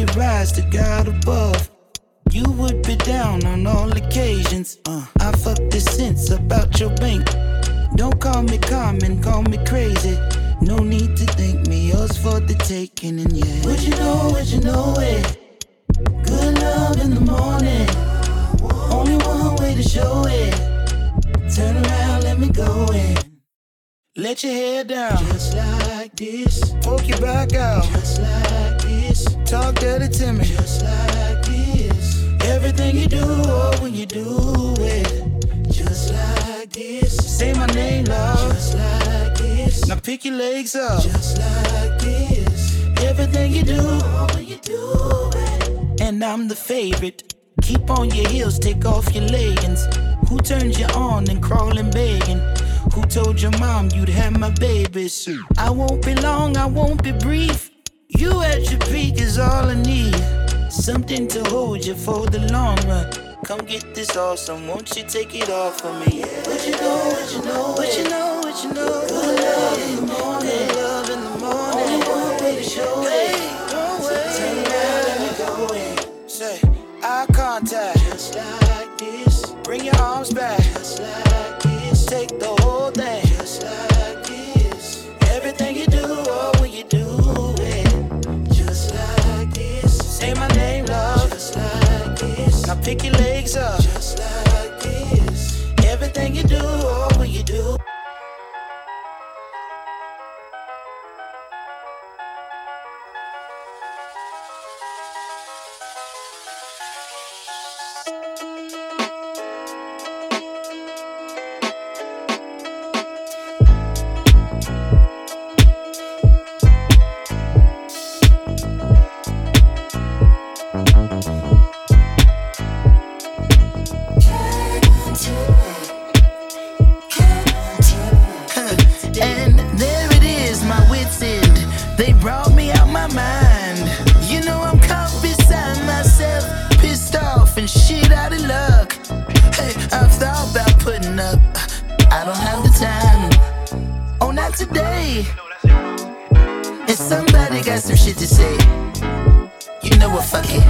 It rise to God above. You would be down on all occasions. Uh, I fuck the sense about your bank. Don't call me common, call me crazy. No need to thank me, yours for the taking, and yeah. Would you know, would you know it? Good love in the morning. Only one way to show it. Turn around, let me go in. Let your hair down, just like this. Poke your back out, just like. Talk dirty to me, just like this. Everything you do, oh, when you do it, just like this. Say my name loud, just like this. Now pick your legs up, just like this. Everything you do, oh, when you do it. And I'm the favorite. Keep on your heels, take off your leggings. Who turns you on and crawling begging? Who told your mom you'd have my babies? I won't be long, I won't be brief. You at your peak is all I need. Something to hold you for the long run. Come get this awesome, won't you take it off for me? What you know, what you know, what you know, what you know. Good love in the morning, love in the morning. Only one way to show it. Turn around, let me go in. Say, eye contact, just like this. Bring your arms back, just like pick not today. And somebody got some shit to say. You know what? Fuck it.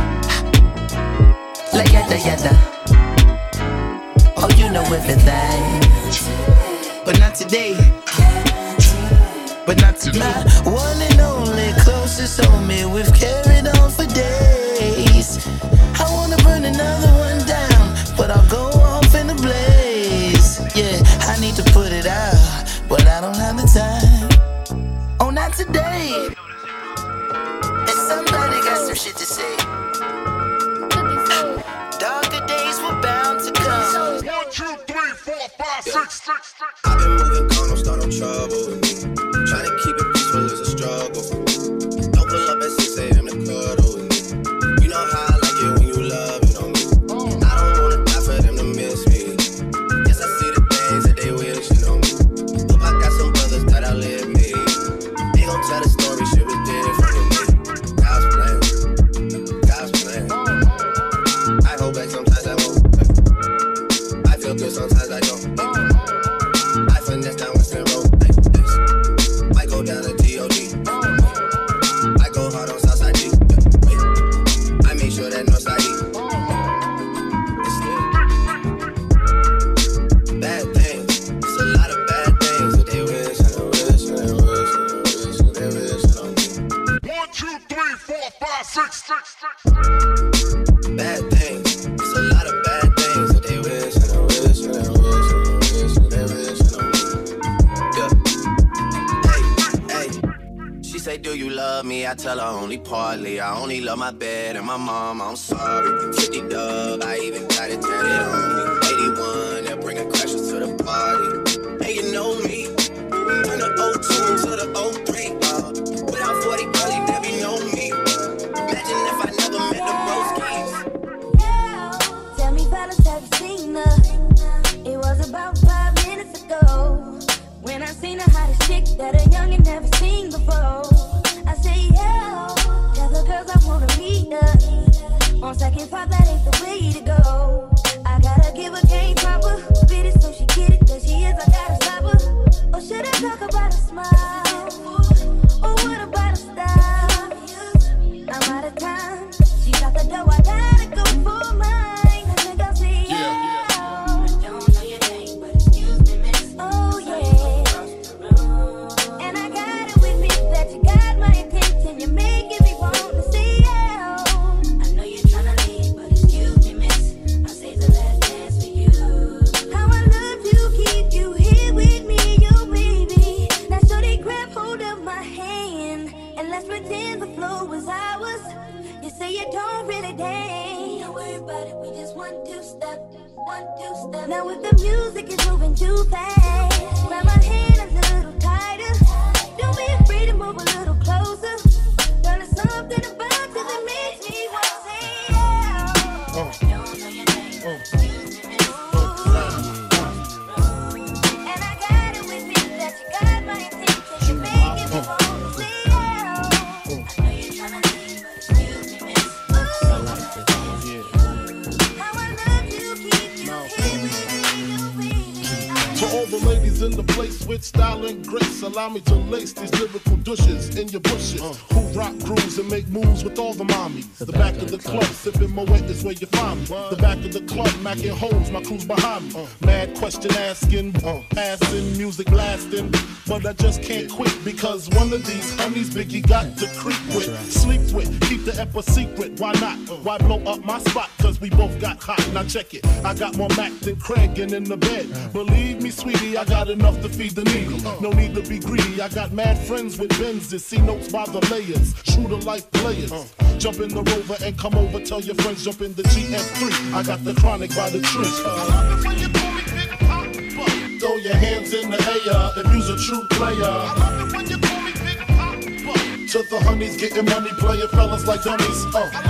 Like yada yada. Oh, you know everything. But not today. But not tonight. One and only closest homie. We've carried on for days. Time. Today. And somebody got some shit to say. Darker days were bound to come. One, two, three, four, five, six, six, six. I've been moving calm, don't start no trouble. Say, Do you love me? I tell her only partly. I only love my bed and my mom. I'm sorry. 50 dub, I even got it tatted on me. 81, they'll bring a crashers to the party. Hey, you know me. Turn the 02 to the 03. Uh, without 40 probably never know me. Imagine if I never met the Broskies. Tell me, fellas, have you seen her? It was about five minutes ago when I seen the hottest chick that a youngin' never seen before say yeah. Never girls I wanna meet up. On second thought, that ain't the way to go. I gotta give a game proper. Spit it so she get it, that she is. I gotta stop her. Or should I talk about a smile? the music is moving too fast. Grab my hand a little tighter. Don't be afraid to move a little closer. Something about you that makes me want to say. Oh. oh. in the allow me to lace these lyrical douches in your bushes. Uh. Who rock grooves and make moves with all the mommies. The, the back, back, of the, club, club, sipping Moet is where you find me. What? The back of the club, macking holes, my crew's behind me. Uh. Mad question asking, uh. passing, music blasting. But I just can't quit because one of these honeys Biggie got to creep with, right. sleep with, keep the a secret. Why not? Why blow up my spot? Cause we both got hot. Now check it. I got more Mac than Craig and in the bed. Believe me, sweetie, I got enough to feed the needy. No need to be greedy. I got mad friends with Benzes, see notes by the layers. True to life players. Jump in the rover and come over. Tell your friends, jump in the GS3. I got the chronic by the tree. Throw your hands in the air if you's a true player. I love it when you call me Big Poppa. To the honeys getting money, playing fellas like dummies. Uh.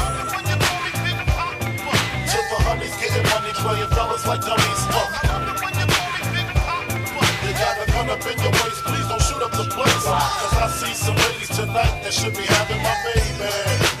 Playing fellas like dummies. Uh. You got a gun up in your waist, please don't shoot up the place. Cause I see some ladies tonight that should be having my baby,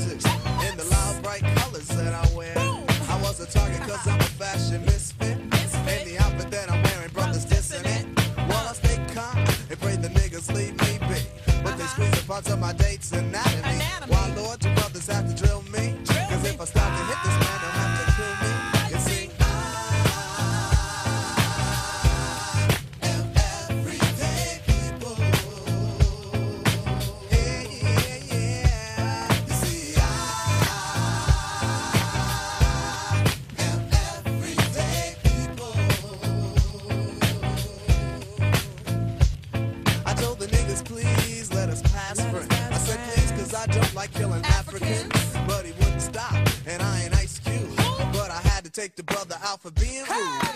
take the brother out for being rude.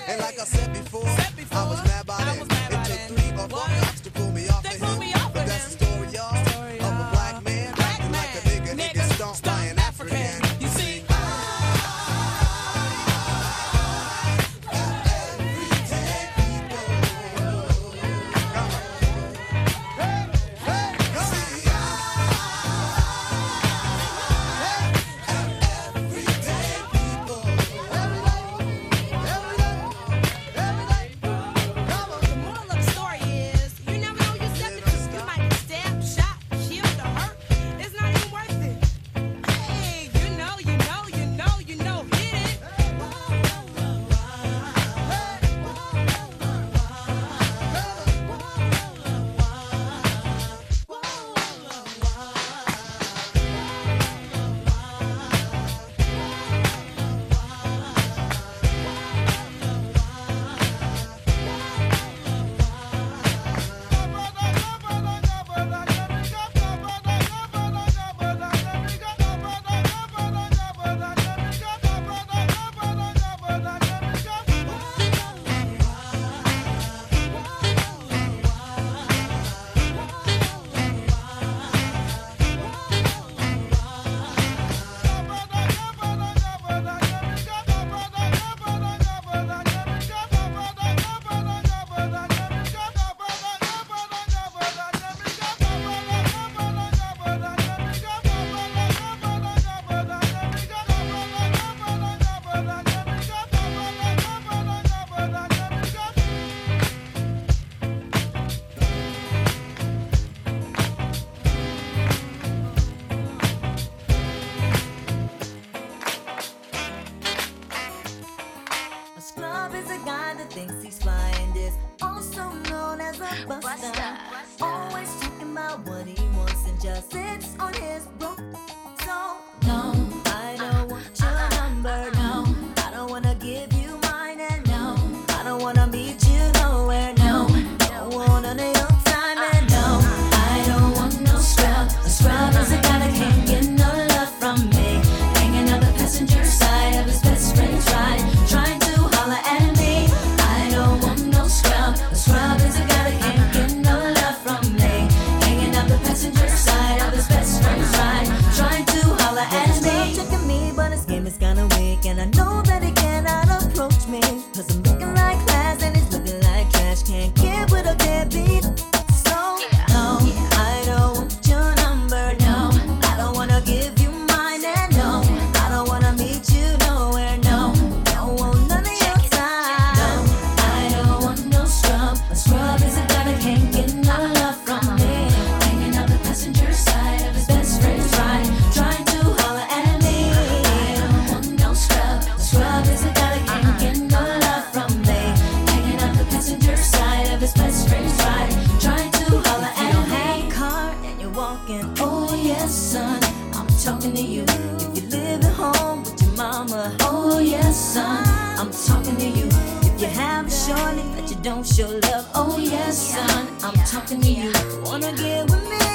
don't show love. Oh yes, son, I'm talking to you. Wanna get with me?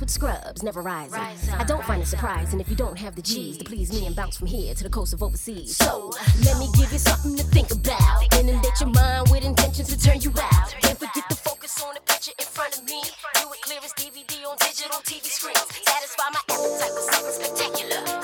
with scrubs, never rising. Rise up, I don't find it surprising up. if you don't have the G's to please me and bounce from here to the coast of overseas. So, let me give you something to think about. Inundate your mind with intentions to turn you out. Can't forget to focus on the picture in front of me. Do it clear as DVD on digital TV screens. Satisfy my appetite with something spectacular.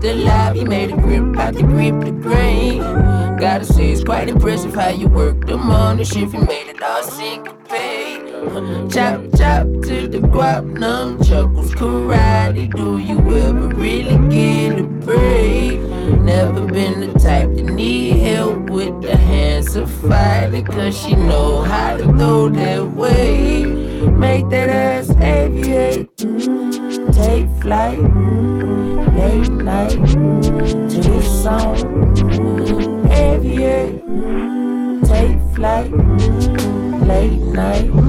the lab he made a grip out the grip the grain. Gotta say, it's quite impressive how you work the money shift, you made it all syncopate. Chop, chop to the guap, numb chuckles, karate. Do you ever really get a break? Never been the type to need help with the hands of fighting, cause she knows. aviate, take flight, late night.